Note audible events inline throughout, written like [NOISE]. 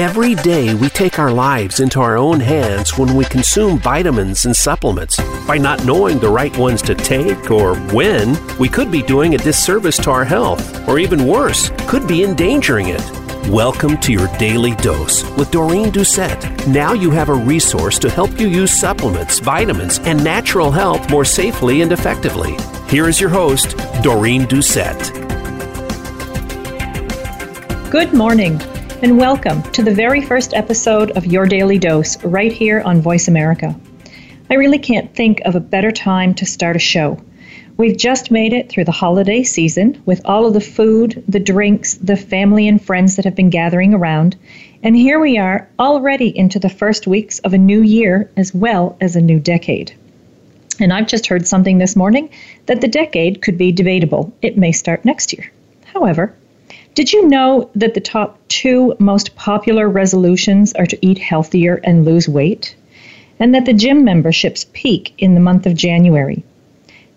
Every day we take our lives into our own hands when we consume vitamins and supplements. By not knowing the right ones to take or when, we could be doing a disservice to our health, or even worse, could be endangering it. Welcome to your daily dose with Doreen Doucette. Now you have a resource to help you use supplements, vitamins, and natural health more safely and effectively. Here is your host, Doreen Doucette. Good morning, and welcome to the very first episode of Your Daily Dose right here on Voice America. I really can't think of a better time to start a show. We've just made it through the holiday season with all of the food, the drinks, the family and friends that have been gathering around. And here we are already into the first weeks of a new year as well as a new decade. And I've just heard something this morning that the decade could be debatable. It may start next year. However, did you know that the top two most popular resolutions are to eat healthier and lose weight? And that the gym memberships peak in the month of January?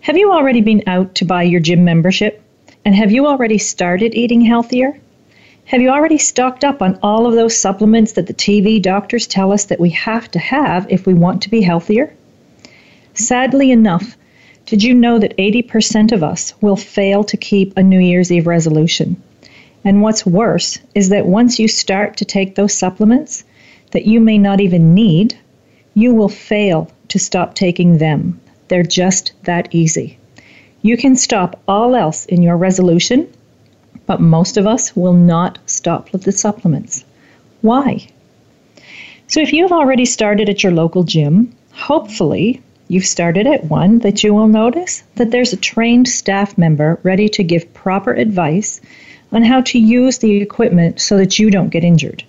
Have you already been out to buy your gym membership? And have you already started eating healthier? Have you already stocked up on all of those supplements that the TV doctors tell us that we have to have if we want to be healthier? Sadly enough, did you know that 80% of us will fail to keep a New Year's Eve resolution? And what's worse is that once you start to take those supplements that you may not even need, you will fail to stop taking them they're just that easy. You can stop all else in your resolution, but most of us will not stop with the supplements. Why? So, if you've already started at your local gym, hopefully you've started at one that you will notice that there's a trained staff member ready to give proper advice on how to use the equipment so that you don't get injured.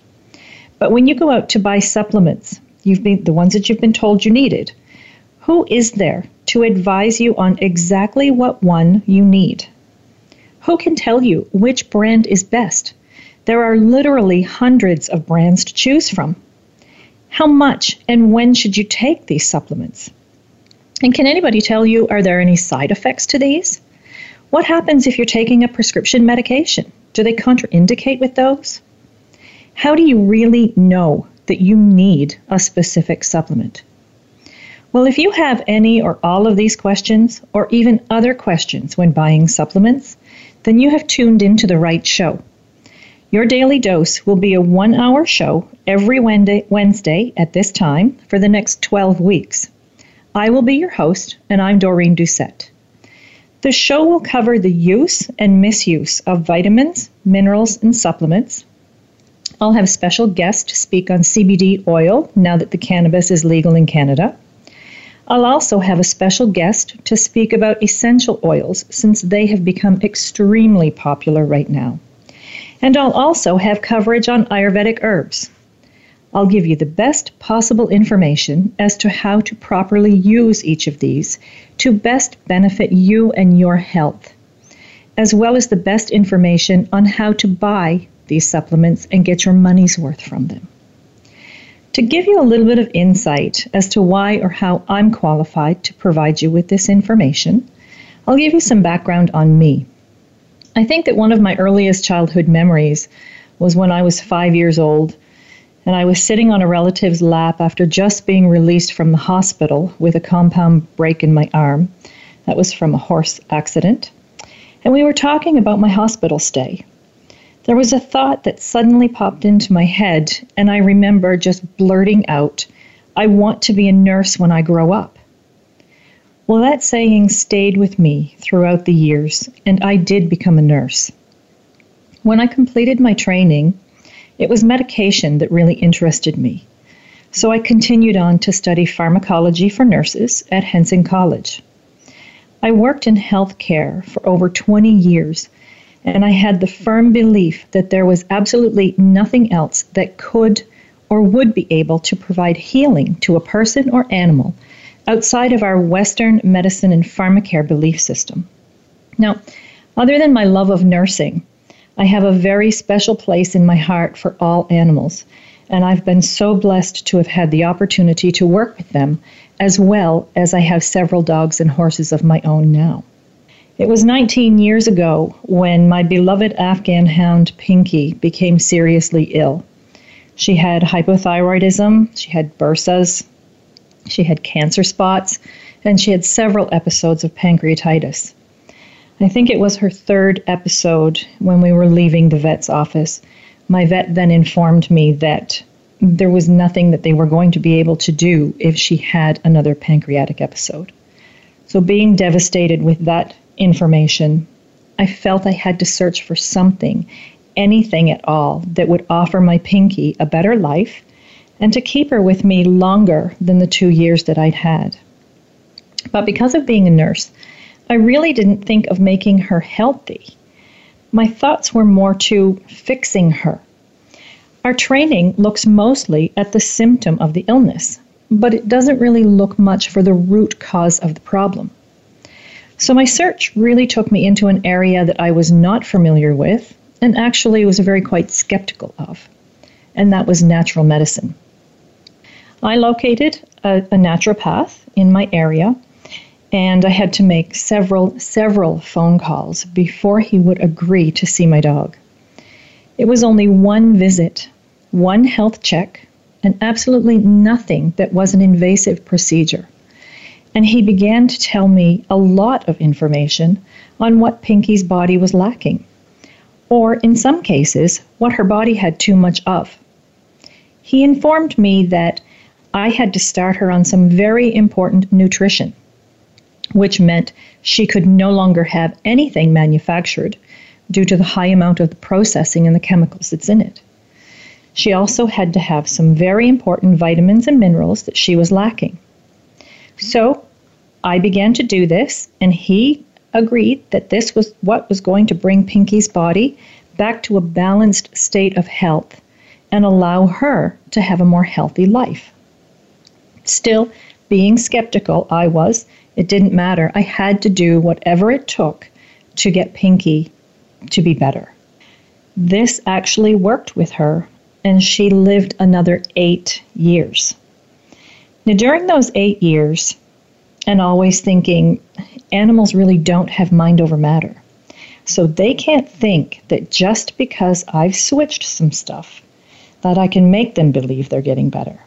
But when you go out to buy supplements, you've been the ones that you've been told you needed, who is there to advise you on exactly what one you need? Who can tell you which brand is best? There are literally hundreds of brands to choose from. How much and when should you take these supplements? And can anybody tell you, are there any side effects to these? What happens if you're taking a prescription medication? Do they contraindicate with those? How do you really know that you need a specific supplement? Well, if you have any or all of these questions, or even other questions when buying supplements, then you have tuned into the right show. Your daily dose will be a one hour show every Wednesday at this time for the next 12 weeks. I will be your host, and I'm Doreen Doucette. The show will cover the use and misuse of vitamins, minerals, and supplements. I'll have special guests speak on CBD oil now that the cannabis is legal in Canada. I'll also have a special guest to speak about essential oils since they have become extremely popular right now. And I'll also have coverage on Ayurvedic herbs. I'll give you the best possible information as to how to properly use each of these to best benefit you and your health, as well as the best information on how to buy these supplements and get your money's worth from them. To give you a little bit of insight as to why or how I'm qualified to provide you with this information, I'll give you some background on me. I think that one of my earliest childhood memories was when I was five years old and I was sitting on a relative's lap after just being released from the hospital with a compound break in my arm. That was from a horse accident. And we were talking about my hospital stay. There was a thought that suddenly popped into my head, and I remember just blurting out, I want to be a nurse when I grow up. Well, that saying stayed with me throughout the years, and I did become a nurse. When I completed my training, it was medication that really interested me. So I continued on to study pharmacology for nurses at Henson College. I worked in healthcare for over 20 years and I had the firm belief that there was absolutely nothing else that could or would be able to provide healing to a person or animal outside of our Western medicine and pharmacare belief system. Now, other than my love of nursing, I have a very special place in my heart for all animals, and I've been so blessed to have had the opportunity to work with them, as well as I have several dogs and horses of my own now. It was 19 years ago when my beloved Afghan hound Pinky became seriously ill. She had hypothyroidism, she had bursas, she had cancer spots, and she had several episodes of pancreatitis. I think it was her third episode when we were leaving the vet's office. My vet then informed me that there was nothing that they were going to be able to do if she had another pancreatic episode. So, being devastated with that information, I felt I had to search for something, anything at all, that would offer my Pinky a better life and to keep her with me longer than the two years that I'd had. But because of being a nurse, I really didn't think of making her healthy. My thoughts were more to fixing her. Our training looks mostly at the symptom of the illness, but it doesn't really look much for the root cause of the problem. So my search really took me into an area that I was not familiar with and actually was very quite skeptical of, and that was natural medicine. I located a, a naturopath in my area and I had to make several, several phone calls before he would agree to see my dog. It was only one visit, one health check, and absolutely nothing that was an invasive procedure. And he began to tell me a lot of information on what Pinky's body was lacking, or in some cases, what her body had too much of. He informed me that I had to start her on some very important nutrition which meant she could no longer have anything manufactured due to the high amount of the processing and the chemicals that's in it. She also had to have some very important vitamins and minerals that she was lacking. So I began to do this, and he agreed that this was what was going to bring Pinky's body back to a balanced state of health and allow her to have a more healthy life. Still, being skeptical, I was, it didn't matter. I had to do whatever it took to get Pinky to be better. This actually worked with her, and she lived another eight years. Now, during those eight years, and always thinking animals really don't have mind over matter. So they can't think that just because I've switched some stuff, that I can make them believe they're getting better.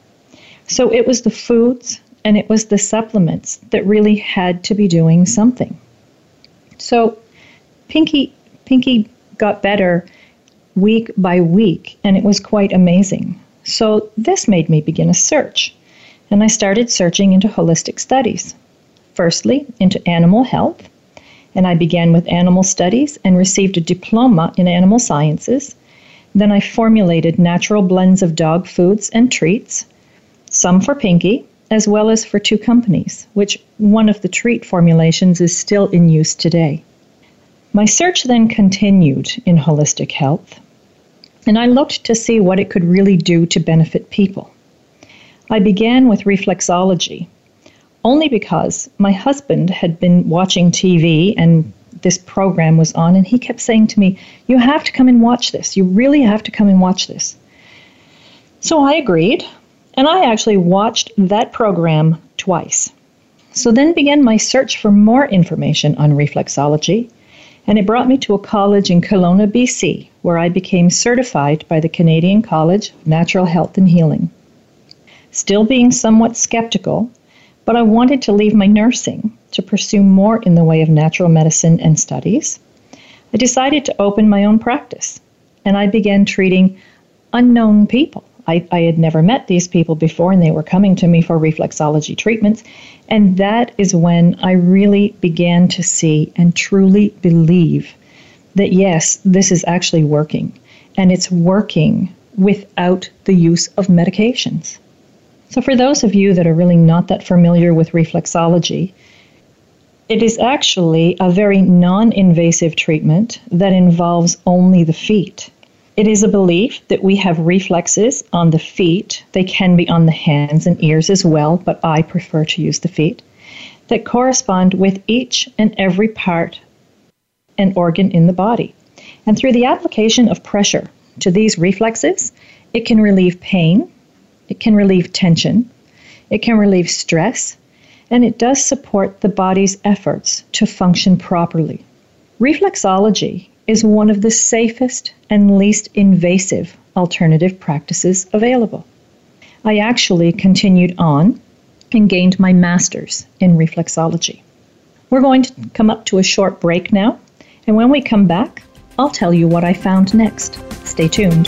So it was the foods, and it was the supplements that really had to be doing something. So Pinky Pinky got better week by week and it was quite amazing. So this made me begin a search and I started searching into holistic studies. Firstly, into animal health, and I began with animal studies and received a diploma in animal sciences. Then I formulated natural blends of dog foods and treats, some for Pinky as well as for two companies, which one of the treat formulations is still in use today. My search then continued in holistic health, and I looked to see what it could really do to benefit people. I began with reflexology, only because my husband had been watching TV and this program was on, and he kept saying to me, You have to come and watch this. You really have to come and watch this. So I agreed. And I actually watched that program twice. So then began my search for more information on reflexology, and it brought me to a college in Kelowna, BC, where I became certified by the Canadian College of Natural Health and Healing. Still being somewhat skeptical, but I wanted to leave my nursing to pursue more in the way of natural medicine and studies. I decided to open my own practice, and I began treating unknown people I, I had never met these people before, and they were coming to me for reflexology treatments. And that is when I really began to see and truly believe that yes, this is actually working. And it's working without the use of medications. So, for those of you that are really not that familiar with reflexology, it is actually a very non invasive treatment that involves only the feet. It is a belief that we have reflexes on the feet. They can be on the hands and ears as well, but I prefer to use the feet that correspond with each and every part and organ in the body. And through the application of pressure to these reflexes, it can relieve pain, it can relieve tension, it can relieve stress, and it does support the body's efforts to function properly. Reflexology is one of the safest and least invasive alternative practices available. I actually continued on and gained my master's in reflexology. We're going to come up to a short break now, and when we come back, I'll tell you what I found next. Stay tuned.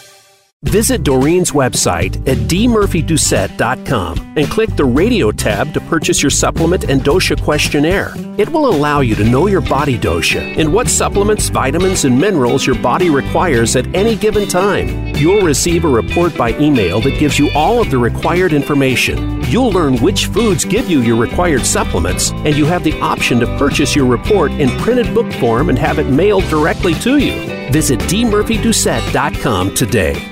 Visit Doreen's website at dmurphydoucette.com and click the radio tab to purchase your supplement and dosha questionnaire. It will allow you to know your body dosha and what supplements, vitamins, and minerals your body requires at any given time. You'll receive a report by email that gives you all of the required information. You'll learn which foods give you your required supplements, and you have the option to purchase your report in printed book form and have it mailed directly to you. Visit dmurphydoucette.com today.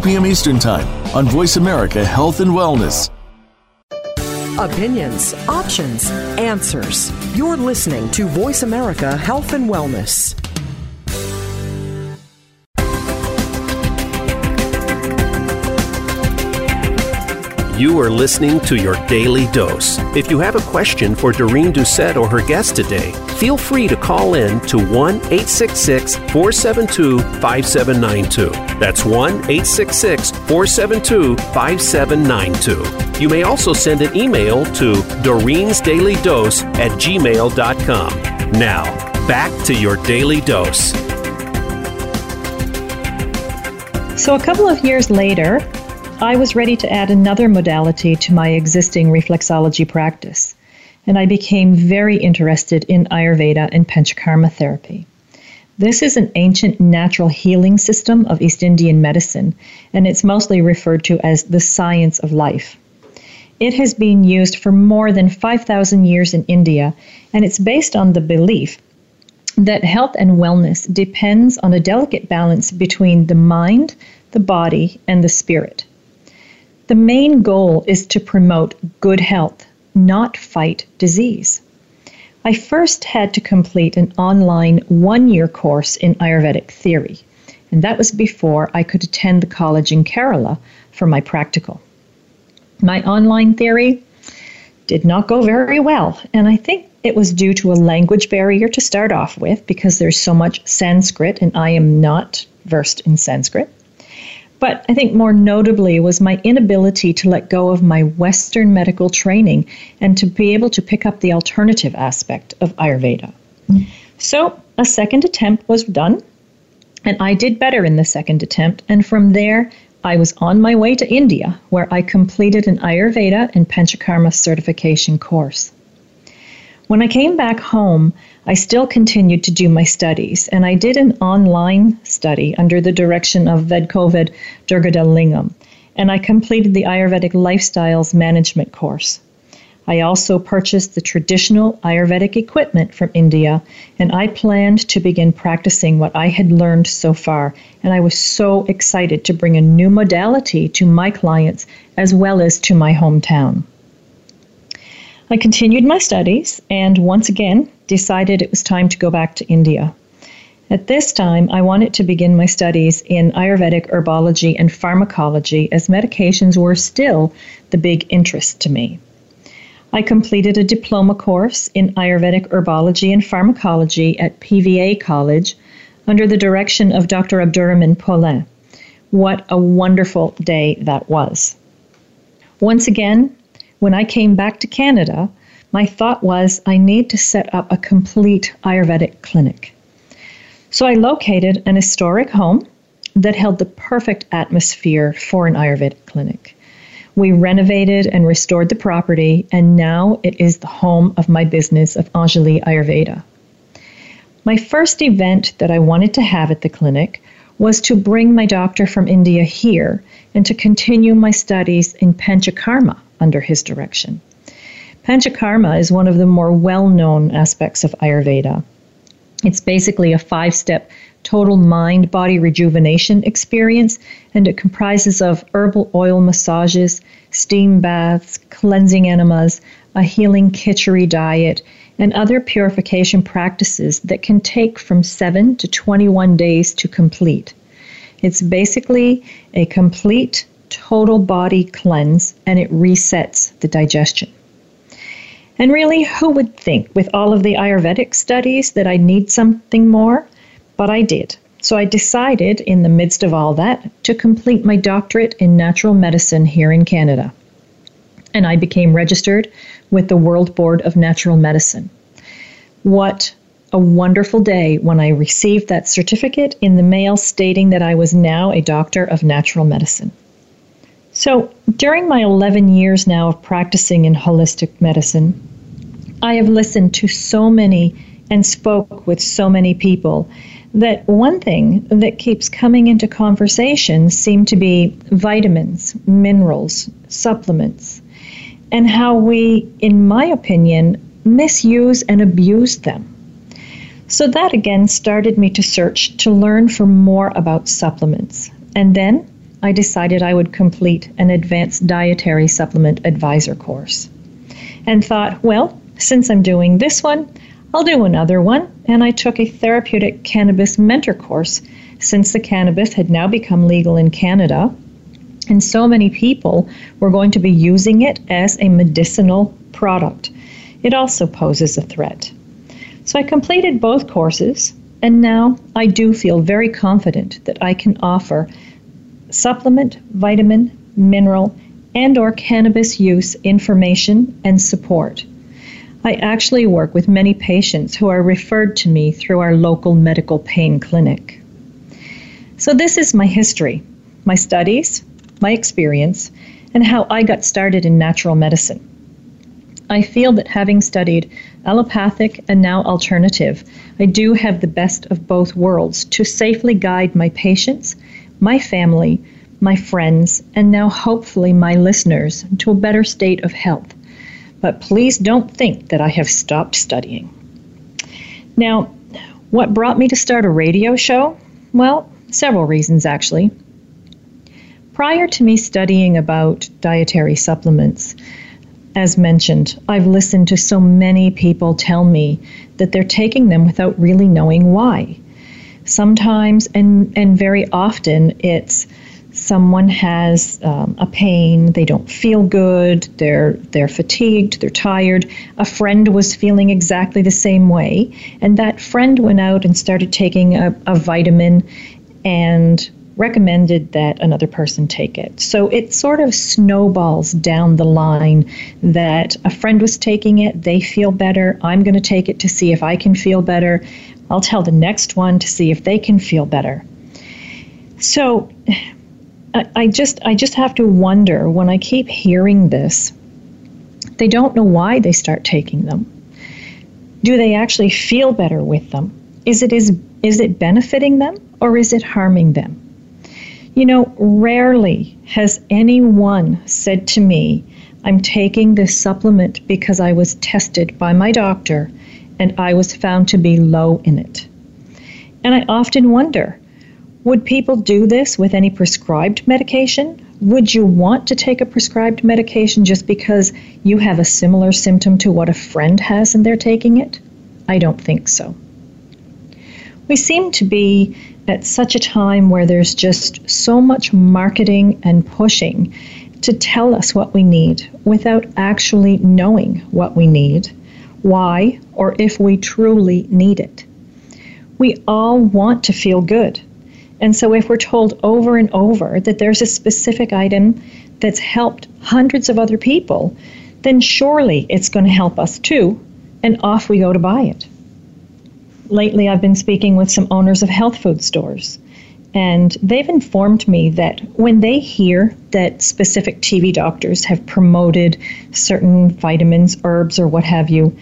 p.m. Eastern Time on Voice America Health and Wellness. Opinions, options, answers. You're listening to Voice America Health and Wellness. You are listening to your daily dose. If you have a question for Doreen Doucette or her guest today, feel free to call in to 1 866 472 5792. That's 1 866 472 5792. You may also send an email to Doreen's Daily Dose at gmail.com. Now, back to your daily dose. So, a couple of years later, I was ready to add another modality to my existing reflexology practice, and I became very interested in Ayurveda and Panchakarma therapy. This is an ancient natural healing system of East Indian medicine, and it's mostly referred to as the science of life. It has been used for more than 5,000 years in India, and it's based on the belief that health and wellness depends on a delicate balance between the mind, the body, and the spirit. The main goal is to promote good health, not fight disease. I first had to complete an online one year course in Ayurvedic theory, and that was before I could attend the college in Kerala for my practical. My online theory did not go very well, and I think it was due to a language barrier to start off with because there's so much Sanskrit and I am not versed in Sanskrit. But I think more notably was my inability to let go of my Western medical training and to be able to pick up the alternative aspect of Ayurveda. So a second attempt was done, and I did better in the second attempt. And from there, I was on my way to India, where I completed an Ayurveda and Panchakarma certification course. When I came back home, I still continued to do my studies, and I did an online study under the direction of Vedkovid Durgadal and I completed the Ayurvedic Lifestyles Management course. I also purchased the traditional Ayurvedic equipment from India, and I planned to begin practicing what I had learned so far. And I was so excited to bring a new modality to my clients as well as to my hometown. I continued my studies and once again decided it was time to go back to India. At this time, I wanted to begin my studies in Ayurvedic herbology and pharmacology as medications were still the big interest to me. I completed a diploma course in Ayurvedic herbology and pharmacology at PVA College under the direction of Dr. Abdurrahman Paulin. What a wonderful day that was. Once again, when I came back to Canada, my thought was I need to set up a complete Ayurvedic clinic. So I located an historic home that held the perfect atmosphere for an Ayurvedic clinic. We renovated and restored the property, and now it is the home of my business of Anjali Ayurveda. My first event that I wanted to have at the clinic was to bring my doctor from India here and to continue my studies in Panchakarma under his direction. Panchakarma is one of the more well known aspects of Ayurveda. It's basically a five step total mind body rejuvenation experience, and it comprises of herbal oil massages, steam baths, cleansing enemas, a healing khichdi diet, and other purification practices that can take from 7 to 21 days to complete. It's basically a complete total body cleanse and it resets the digestion. And really, who would think with all of the Ayurvedic studies that I need something more? But I did. So I decided, in the midst of all that, to complete my doctorate in natural medicine here in Canada. And I became registered with the World Board of Natural Medicine. What a wonderful day when I received that certificate in the mail stating that I was now a doctor of natural medicine. So, during my 11 years now of practicing in holistic medicine, I have listened to so many and spoke with so many people that one thing that keeps coming into conversation seem to be vitamins, minerals, supplements, and how we, in my opinion, misuse and abuse them. So that again started me to search to learn for more about supplements. And then I decided I would complete an advanced dietary supplement advisor course. And thought, well, since I'm doing this one, I'll do another one, and I took a therapeutic cannabis mentor course since the cannabis had now become legal in Canada, and so many people were going to be using it as a medicinal product. It also poses a threat. So I completed both courses, and now I do feel very confident that I can offer supplement, vitamin, mineral, and or cannabis use information and support. I actually work with many patients who are referred to me through our local medical pain clinic. So, this is my history, my studies, my experience, and how I got started in natural medicine. I feel that having studied allopathic and now alternative, I do have the best of both worlds to safely guide my patients, my family, my friends, and now hopefully my listeners to a better state of health but please don't think that I have stopped studying. Now, what brought me to start a radio show? Well, several reasons actually. Prior to me studying about dietary supplements, as mentioned, I've listened to so many people tell me that they're taking them without really knowing why. Sometimes and, and very often it's someone has um, a pain, they don't feel good, they're they're fatigued, they're tired. A friend was feeling exactly the same way, and that friend went out and started taking a, a vitamin and recommended that another person take it. So it sort of snowballs down the line that a friend was taking it, they feel better, I'm going to take it to see if I can feel better. I'll tell the next one to see if they can feel better. So I, just I just have to wonder when I keep hearing this. They don't know why they start taking them. Do they actually feel better with them? Is it is is it benefiting them or is it harming them? You know, rarely has anyone said to me, I'm taking this supplement because I was tested by my doctor and I was found to be low in it. And I often wonder, would people do this with any prescribed medication? Would you want to take a prescribed medication just because you have a similar symptom to what a friend has and they're taking it? I don't think so. We seem to be at such a time where there's just so much marketing and pushing to tell us what we need without actually knowing what we need, why, or if we truly need it. We all want to feel good. And so, if we're told over and over that there's a specific item that's helped hundreds of other people, then surely it's going to help us too, and off we go to buy it. Lately, I've been speaking with some owners of health food stores, and they've informed me that when they hear that specific TV doctors have promoted certain vitamins, herbs, or what have you,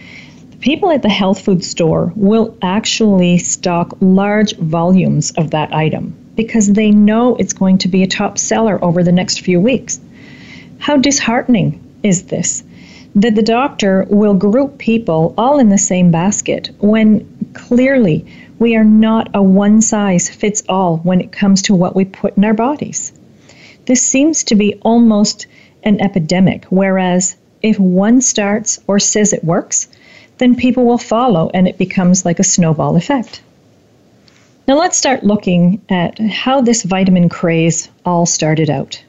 people at the health food store will actually stock large volumes of that item because they know it's going to be a top seller over the next few weeks. How disheartening is this? That the doctor will group people all in the same basket when clearly we are not a one size fits all when it comes to what we put in our bodies. This seems to be almost an epidemic, whereas if one starts or says it works, then people will follow and it becomes like a snowball effect. Now let's start looking at how this vitamin craze all started out.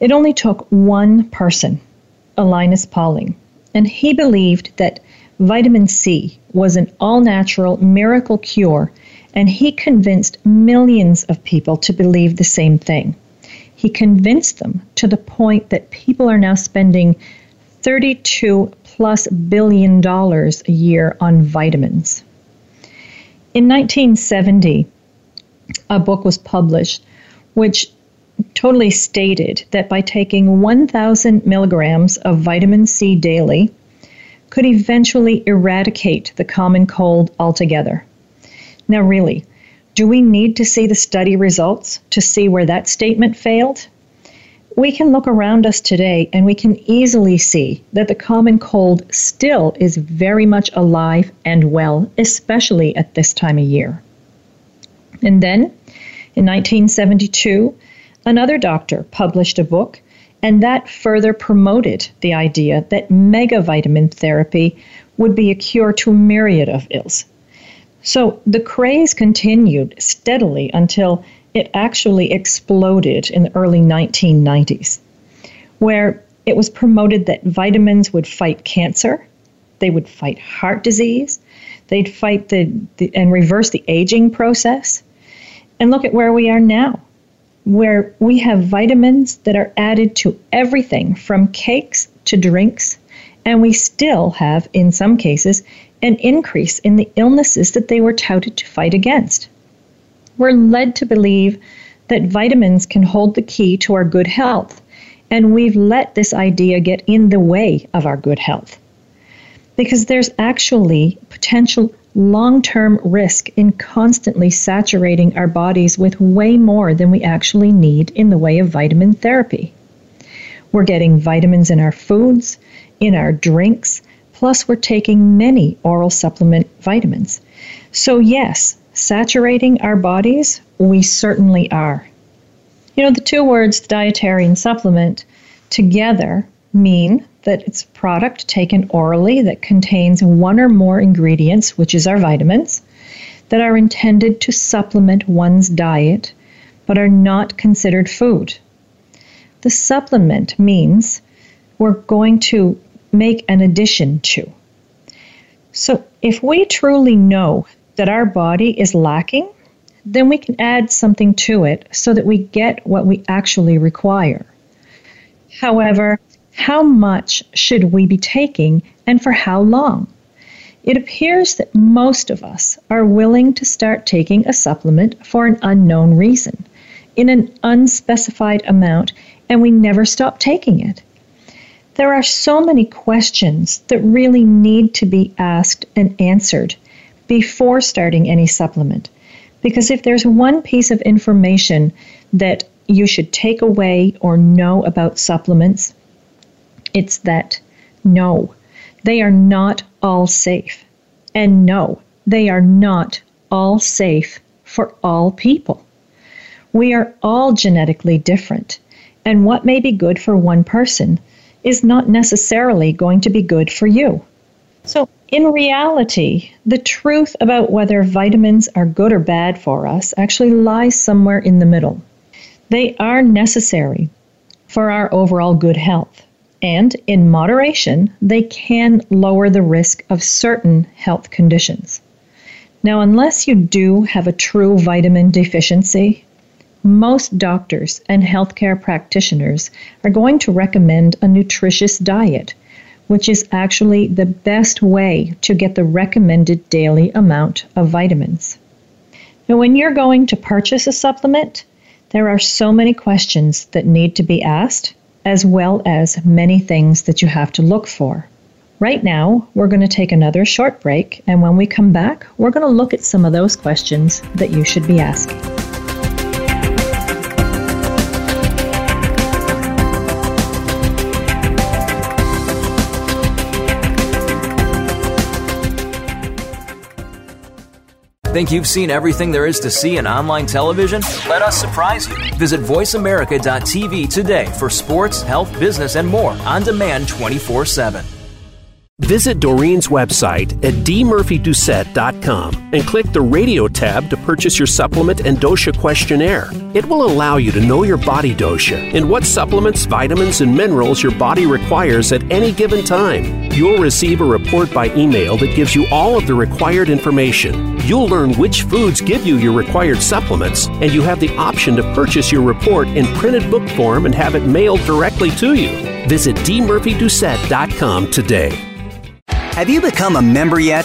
It only took one person, Linus Pauling, and he believed that Vitamin C was an all natural miracle cure, and he convinced millions of people to believe the same thing. He convinced them to the point that people are now spending 32 plus billion dollars a year on vitamins. In 1970, a book was published which totally stated that by taking 1,000 milligrams of vitamin C daily, could eventually eradicate the common cold altogether. Now, really, do we need to see the study results to see where that statement failed? We can look around us today and we can easily see that the common cold still is very much alive and well, especially at this time of year. And then, in 1972, another doctor published a book and that further promoted the idea that megavitamin therapy would be a cure to a myriad of ills. So the craze continued steadily until it actually exploded in the early 1990s, where it was promoted that vitamins would fight cancer, they would fight heart disease, they'd fight the, the and reverse the aging process. And look at where we are now where we have vitamins that are added to everything from cakes to drinks, and we still have, in some cases, an increase in the illnesses that they were touted to fight against. We're led to believe that vitamins can hold the key to our good health, and we've let this idea get in the way of our good health. Because there's actually potential long term risk in constantly saturating our bodies with way more than we actually need in the way of vitamin therapy. We're getting vitamins in our foods, in our drinks, plus we're taking many oral supplement vitamins. So, yes, saturating our bodies, we certainly are. You know, the two words dietary and supplement together mean that it's a product taken orally that contains one or more ingredients, which is our vitamins, that are intended to supplement one's diet but are not considered food. The supplement means we're going to make an addition to. So if we truly know that our body is lacking, then we can add something to it so that we get what we actually require. However, how much should we be taking and for how long? It appears that most of us are willing to start taking a supplement for an unknown reason, in an unspecified amount, and we never stop taking it. There are so many questions that really need to be asked and answered before starting any supplement. Because if there's one piece of information that you should take away or know about supplements, it's that no, they are not all safe. And no, they are not all safe for all people. We are all genetically different, and what may be good for one person is not necessarily going to be good for you. So, in reality, the truth about whether vitamins are good or bad for us actually lies somewhere in the middle. They are necessary, for our overall good health. And in moderation, they can lower the risk of certain health conditions. Now, unless you do have a true vitamin deficiency, most doctors and healthcare practitioners are going to recommend a nutritious diet, which is actually the best way to get the recommended daily amount of vitamins. Now, when you're going to purchase a supplement, there are so many questions that need to be asked, as well as many things that you have to look for. Right now, we're going to take another short break, and when we come back, we're going to look at some of those questions that you should be asking. Think you've seen everything there is to see in online television? Let us surprise you. Visit VoiceAmerica.tv today for sports, health, business, and more on demand 24 7. Visit Doreen's website at dmurphydoucette.com and click the radio tab to purchase your supplement and dosha questionnaire. It will allow you to know your body dosha and what supplements, vitamins, and minerals your body requires at any given time. You'll receive a report by email that gives you all of the required information. You'll learn which foods give you your required supplements, and you have the option to purchase your report in printed book form and have it mailed directly to you. Visit dmurphydoucette.com today. Have you become a member yet?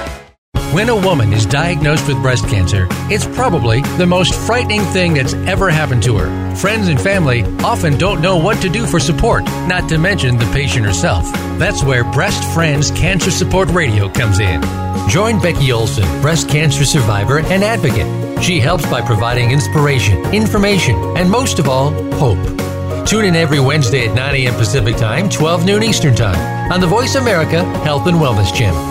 When a woman is diagnosed with breast cancer, it's probably the most frightening thing that's ever happened to her. Friends and family often don't know what to do for support, not to mention the patient herself. That's where Breast Friends Cancer Support Radio comes in. Join Becky Olson, breast cancer survivor and advocate. She helps by providing inspiration, information, and most of all, hope. Tune in every Wednesday at 9 a.m. Pacific Time, 12 noon Eastern Time on the Voice America Health and Wellness Channel.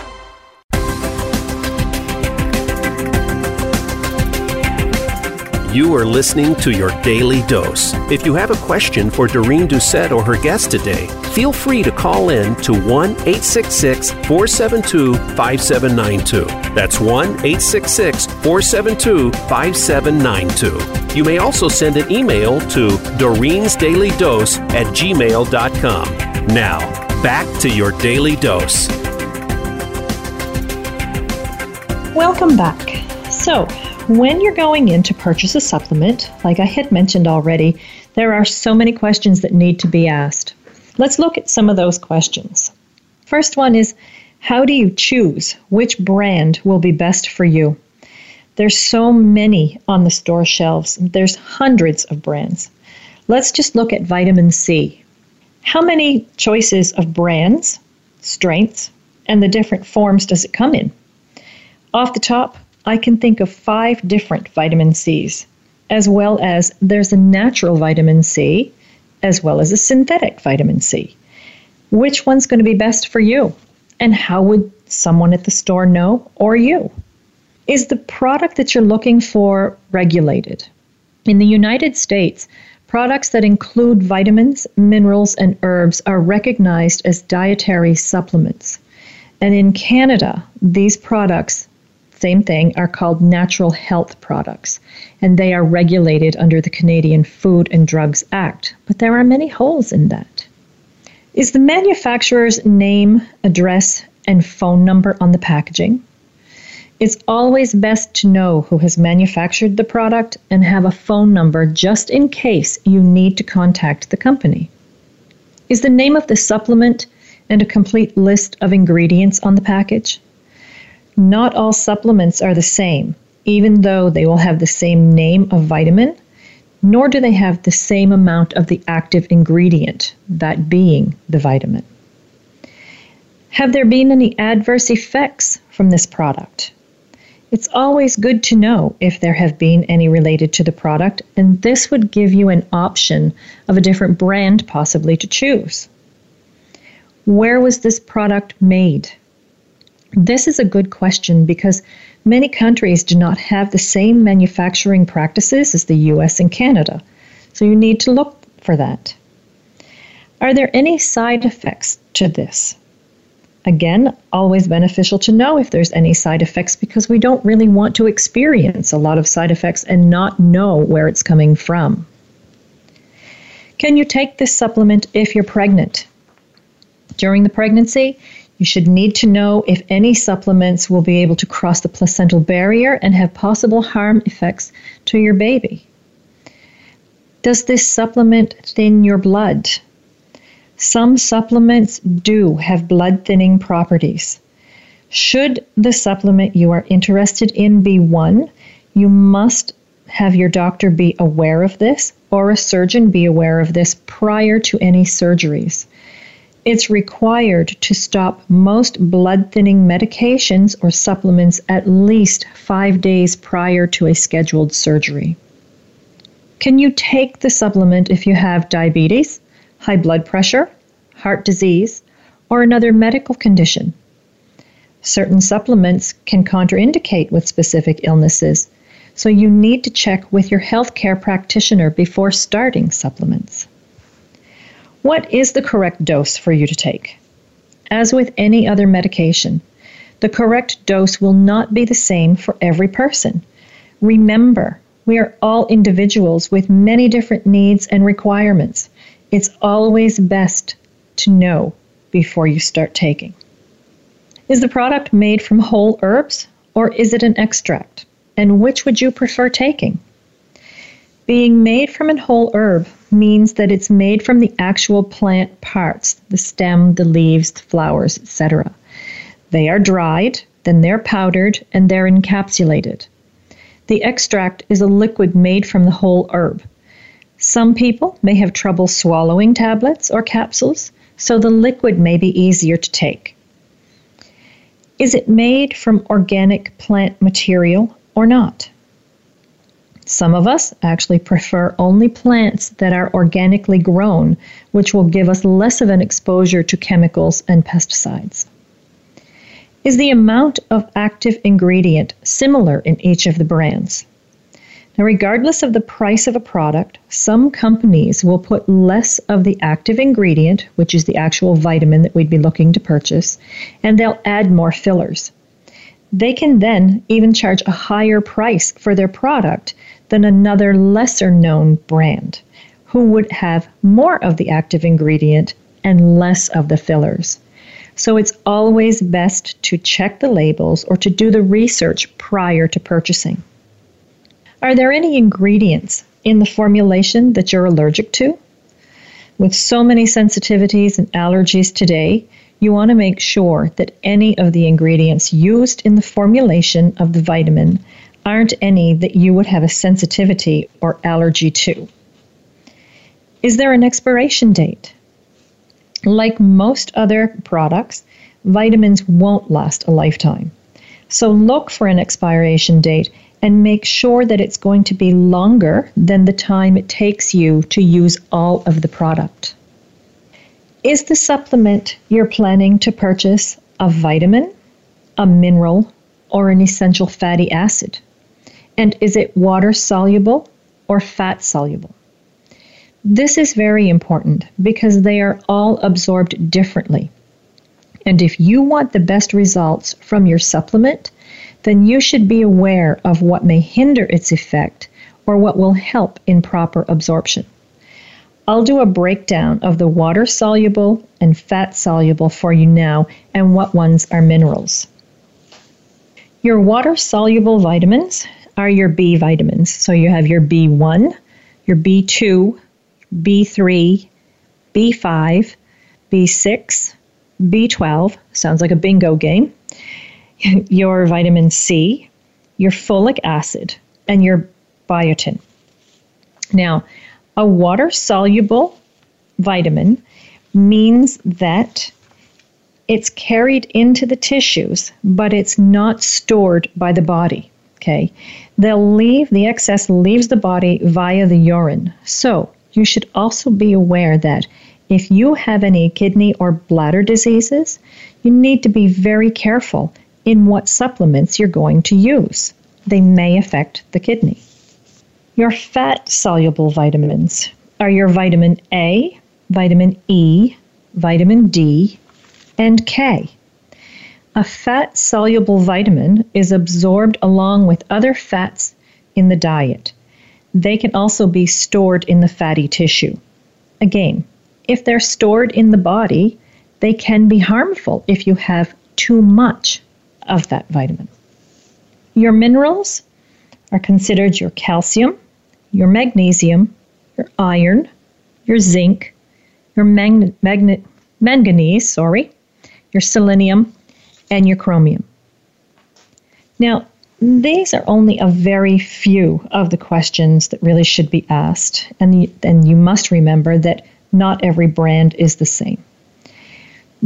You are listening to your daily dose. If you have a question for Doreen Doucette or her guest today, feel free to call in to 1 866 472 5792. That's 1 866 472 5792. You may also send an email to Doreen's Daily Dose at gmail.com. Now, back to your daily dose. Welcome back. So, when you're going in to purchase a supplement, like I had mentioned already, there are so many questions that need to be asked. Let's look at some of those questions. First one is How do you choose which brand will be best for you? There's so many on the store shelves, there's hundreds of brands. Let's just look at vitamin C. How many choices of brands, strengths, and the different forms does it come in? Off the top, I can think of five different vitamin C's, as well as there's a natural vitamin C, as well as a synthetic vitamin C. Which one's going to be best for you? And how would someone at the store know, or you? Is the product that you're looking for regulated? In the United States, products that include vitamins, minerals, and herbs are recognized as dietary supplements. And in Canada, these products same thing, are called natural health products, and they are regulated under the Canadian Food and Drugs Act. But there are many holes in that. Is the manufacturer's name, address, and phone number on the packaging? It's always best to know who has manufactured the product and have a phone number just in case you need to contact the company. Is the name of the supplement and a complete list of ingredients on the package? Not all supplements are the same, even though they will have the same name of vitamin, nor do they have the same amount of the active ingredient, that being the vitamin. Have there been any adverse effects from this product? It's always good to know if there have been any related to the product, and this would give you an option of a different brand possibly to choose. Where was this product made? This is a good question because many countries do not have the same manufacturing practices as the US and Canada, so you need to look for that. Are there any side effects to this? Again, always beneficial to know if there's any side effects because we don't really want to experience a lot of side effects and not know where it's coming from. Can you take this supplement if you're pregnant? During the pregnancy, you should need to know if any supplements will be able to cross the placental barrier and have possible harm effects to your baby. Does this supplement thin your blood? Some supplements do have blood thinning properties. Should the supplement you are interested in be one, you must have your doctor be aware of this or a surgeon be aware of this prior to any surgeries. It's required to stop most blood thinning medications or supplements at least five days prior to a scheduled surgery. Can you take the supplement if you have diabetes, high blood pressure, heart disease, or another medical condition. Certain supplements can contraindicate with specific illnesses, so you need to check with your healthcare practitioner before starting supplements. What is the correct dose for you to take? As with any other medication, the correct dose will not be the same for every person. Remember, we are all individuals with many different needs and requirements. It's always best to know before you start taking. Is the product made from whole herbs or is it an extract? And which would you prefer taking? Being made from a whole herb means that it's made from the actual plant parts the stem, the leaves, the flowers, etc. They are dried, then they're powdered, and they're encapsulated. The extract is a liquid made from the whole herb. Some people may have trouble swallowing tablets or capsules, so the liquid may be easier to take. Is it made from organic plant material or not? Some of us actually prefer only plants that are organically grown, which will give us less of an exposure to chemicals and pesticides. Is the amount of active ingredient similar in each of the brands? Now, regardless of the price of a product, some companies will put less of the active ingredient, which is the actual vitamin that we'd be looking to purchase, and they'll add more fillers. They can then even charge a higher price for their product than another lesser known brand who would have more of the active ingredient and less of the fillers. So it's always best to check the labels or to do the research prior to purchasing. Are there any ingredients in the formulation that you're allergic to? With so many sensitivities and allergies today, you want to make sure that any of the ingredients used in the formulation of the vitamin aren't any that you would have a sensitivity or allergy to. Is there an expiration date? Like most other products, vitamins won't last a lifetime. So look for an expiration date and make sure that it's going to be longer than the time it takes you to use all of the product. Is the supplement you're planning to purchase a vitamin, a mineral, or an essential fatty acid? And is it water soluble or fat soluble? This is very important because they are all absorbed differently. And if you want the best results from your supplement, then you should be aware of what may hinder its effect or what will help in proper absorption. I'll do a breakdown of the water soluble and fat soluble for you now and what ones are minerals. Your water soluble vitamins are your B vitamins. So you have your B1, your B2, B3, B5, B6, B12, sounds like a bingo game, [LAUGHS] your vitamin C, your folic acid, and your biotin. Now, a water soluble vitamin means that it's carried into the tissues, but it's not stored by the body. Okay. They'll leave, the excess leaves the body via the urine. So you should also be aware that if you have any kidney or bladder diseases, you need to be very careful in what supplements you're going to use. They may affect the kidney. Your fat soluble vitamins are your vitamin A, vitamin E, vitamin D, and K. A fat soluble vitamin is absorbed along with other fats in the diet. They can also be stored in the fatty tissue. Again, if they're stored in the body, they can be harmful if you have too much of that vitamin. Your minerals are considered your calcium, your magnesium, your iron, your zinc, your magn- magnet, manganese, sorry, your selenium, and your chromium. Now, these are only a very few of the questions that really should be asked, and you, and you must remember that not every brand is the same.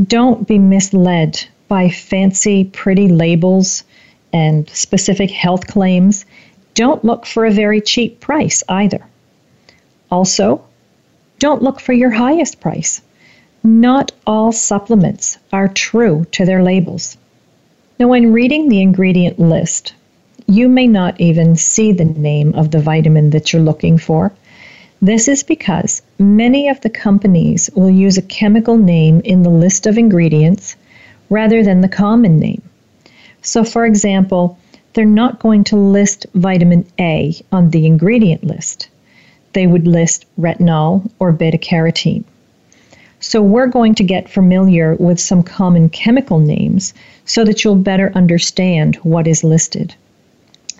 Don't be misled by fancy, pretty labels and specific health claims. Don't look for a very cheap price either. Also, don't look for your highest price. Not all supplements are true to their labels. Now, when reading the ingredient list, you may not even see the name of the vitamin that you're looking for. This is because many of the companies will use a chemical name in the list of ingredients rather than the common name. So, for example, they're not going to list vitamin A on the ingredient list. They would list retinol or beta carotene. So, we're going to get familiar with some common chemical names so that you'll better understand what is listed.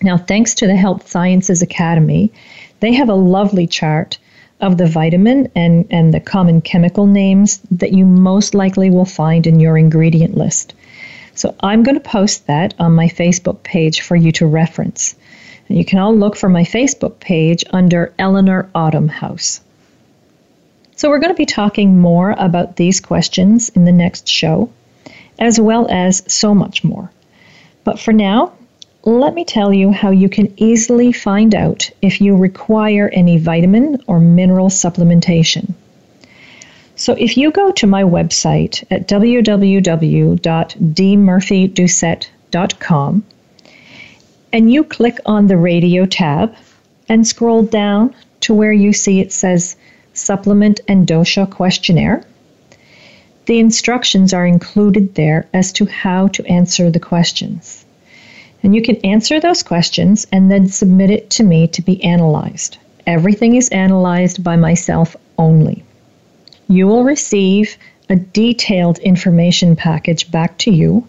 Now, thanks to the Health Sciences Academy, they have a lovely chart of the vitamin and, and the common chemical names that you most likely will find in your ingredient list. So I'm going to post that on my Facebook page for you to reference. And you can all look for my Facebook page under Eleanor Autumn House. So we're going to be talking more about these questions in the next show, as well as so much more. But for now, let me tell you how you can easily find out if you require any vitamin or mineral supplementation. So, if you go to my website at www.dmurphydoucette.com and you click on the radio tab and scroll down to where you see it says Supplement and Dosha Questionnaire, the instructions are included there as to how to answer the questions. And you can answer those questions and then submit it to me to be analyzed. Everything is analyzed by myself only. You will receive a detailed information package back to you,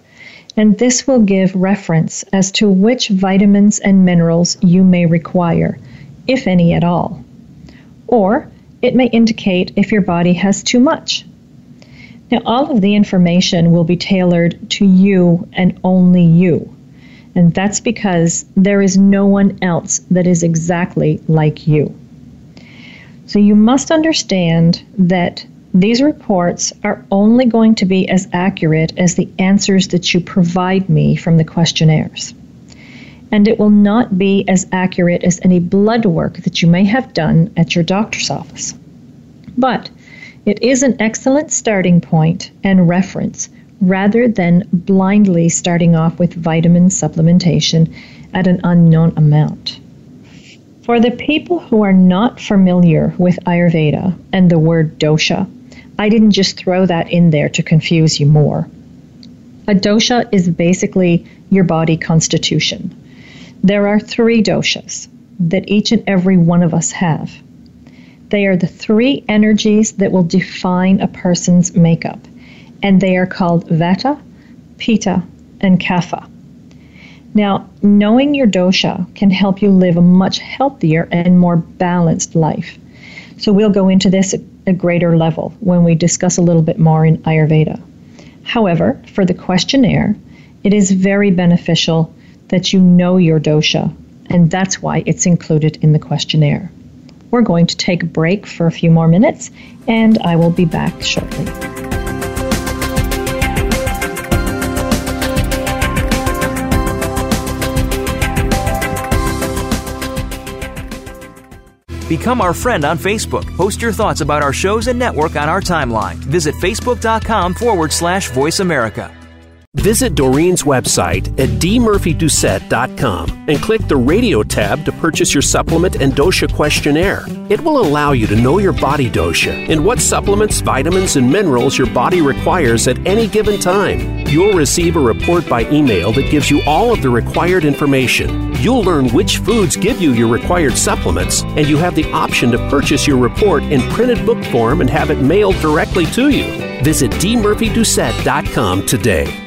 and this will give reference as to which vitamins and minerals you may require, if any at all. Or it may indicate if your body has too much. Now, all of the information will be tailored to you and only you. And that's because there is no one else that is exactly like you. So you must understand that these reports are only going to be as accurate as the answers that you provide me from the questionnaires. And it will not be as accurate as any blood work that you may have done at your doctor's office. But it is an excellent starting point and reference rather than blindly starting off with vitamin supplementation at an unknown amount. For the people who are not familiar with Ayurveda and the word dosha, I didn't just throw that in there to confuse you more. A dosha is basically your body constitution. There are three doshas that each and every one of us have. They are the three energies that will define a person's makeup and they are called Vata, Pitta, and Kapha. Now, knowing your dosha can help you live a much healthier and more balanced life. So, we'll go into this at a greater level when we discuss a little bit more in Ayurveda. However, for the questionnaire, it is very beneficial that you know your dosha, and that's why it's included in the questionnaire. We're going to take a break for a few more minutes, and I will be back shortly. Become our friend on Facebook. Post your thoughts about our shows and network on our timeline. Visit facebook.com forward slash voice America. Visit Doreen's website at dmurphydoucette.com and click the radio tab to purchase your supplement and dosha questionnaire. It will allow you to know your body dosha and what supplements, vitamins, and minerals your body requires at any given time. You'll receive a report by email that gives you all of the required information. You'll learn which foods give you your required supplements, and you have the option to purchase your report in printed book form and have it mailed directly to you. Visit dmurphydoucette.com today.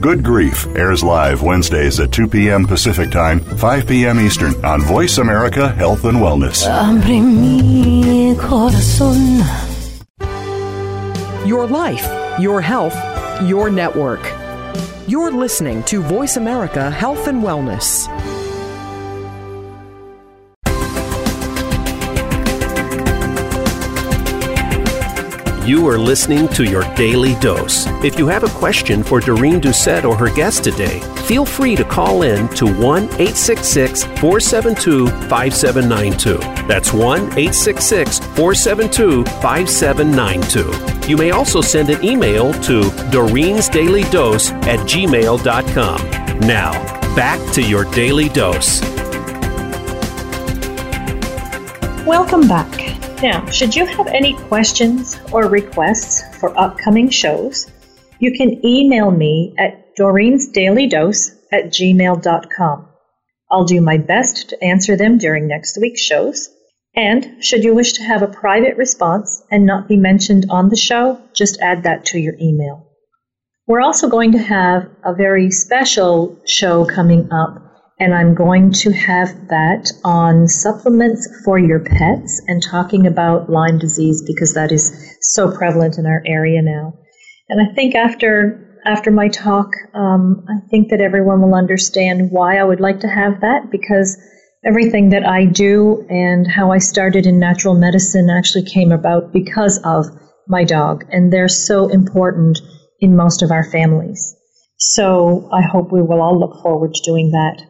Good Grief airs live Wednesdays at 2 p.m. Pacific Time, 5 p.m. Eastern on Voice America Health and Wellness. Your life, your health, your network. You're listening to Voice America Health and Wellness. You are listening to your daily dose. If you have a question for Doreen Doucette or her guest today, feel free to call in to 1 866 472 5792. That's 1 866 472 5792. You may also send an email to Doreen's Daily Dose at gmail.com. Now, back to your daily dose. Welcome back. Now, should you have any questions or requests for upcoming shows, you can email me at doreensdailydose at gmail.com. I'll do my best to answer them during next week's shows. And should you wish to have a private response and not be mentioned on the show, just add that to your email. We're also going to have a very special show coming up and I'm going to have that on supplements for your pets and talking about Lyme disease because that is so prevalent in our area now. And I think after after my talk, um, I think that everyone will understand why I would like to have that because everything that I do and how I started in natural medicine actually came about because of my dog, and they're so important in most of our families. So I hope we will all look forward to doing that.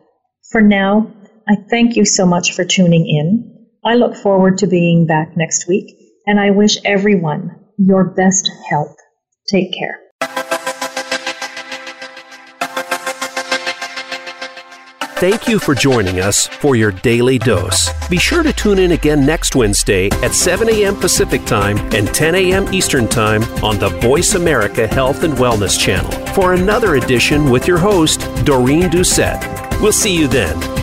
For now, I thank you so much for tuning in. I look forward to being back next week, and I wish everyone your best health. Take care. Thank you for joining us for your daily dose. Be sure to tune in again next Wednesday at 7 a.m. Pacific Time and 10 a.m. Eastern Time on the Voice America Health and Wellness channel for another edition with your host, Doreen Doucette. We'll see you then.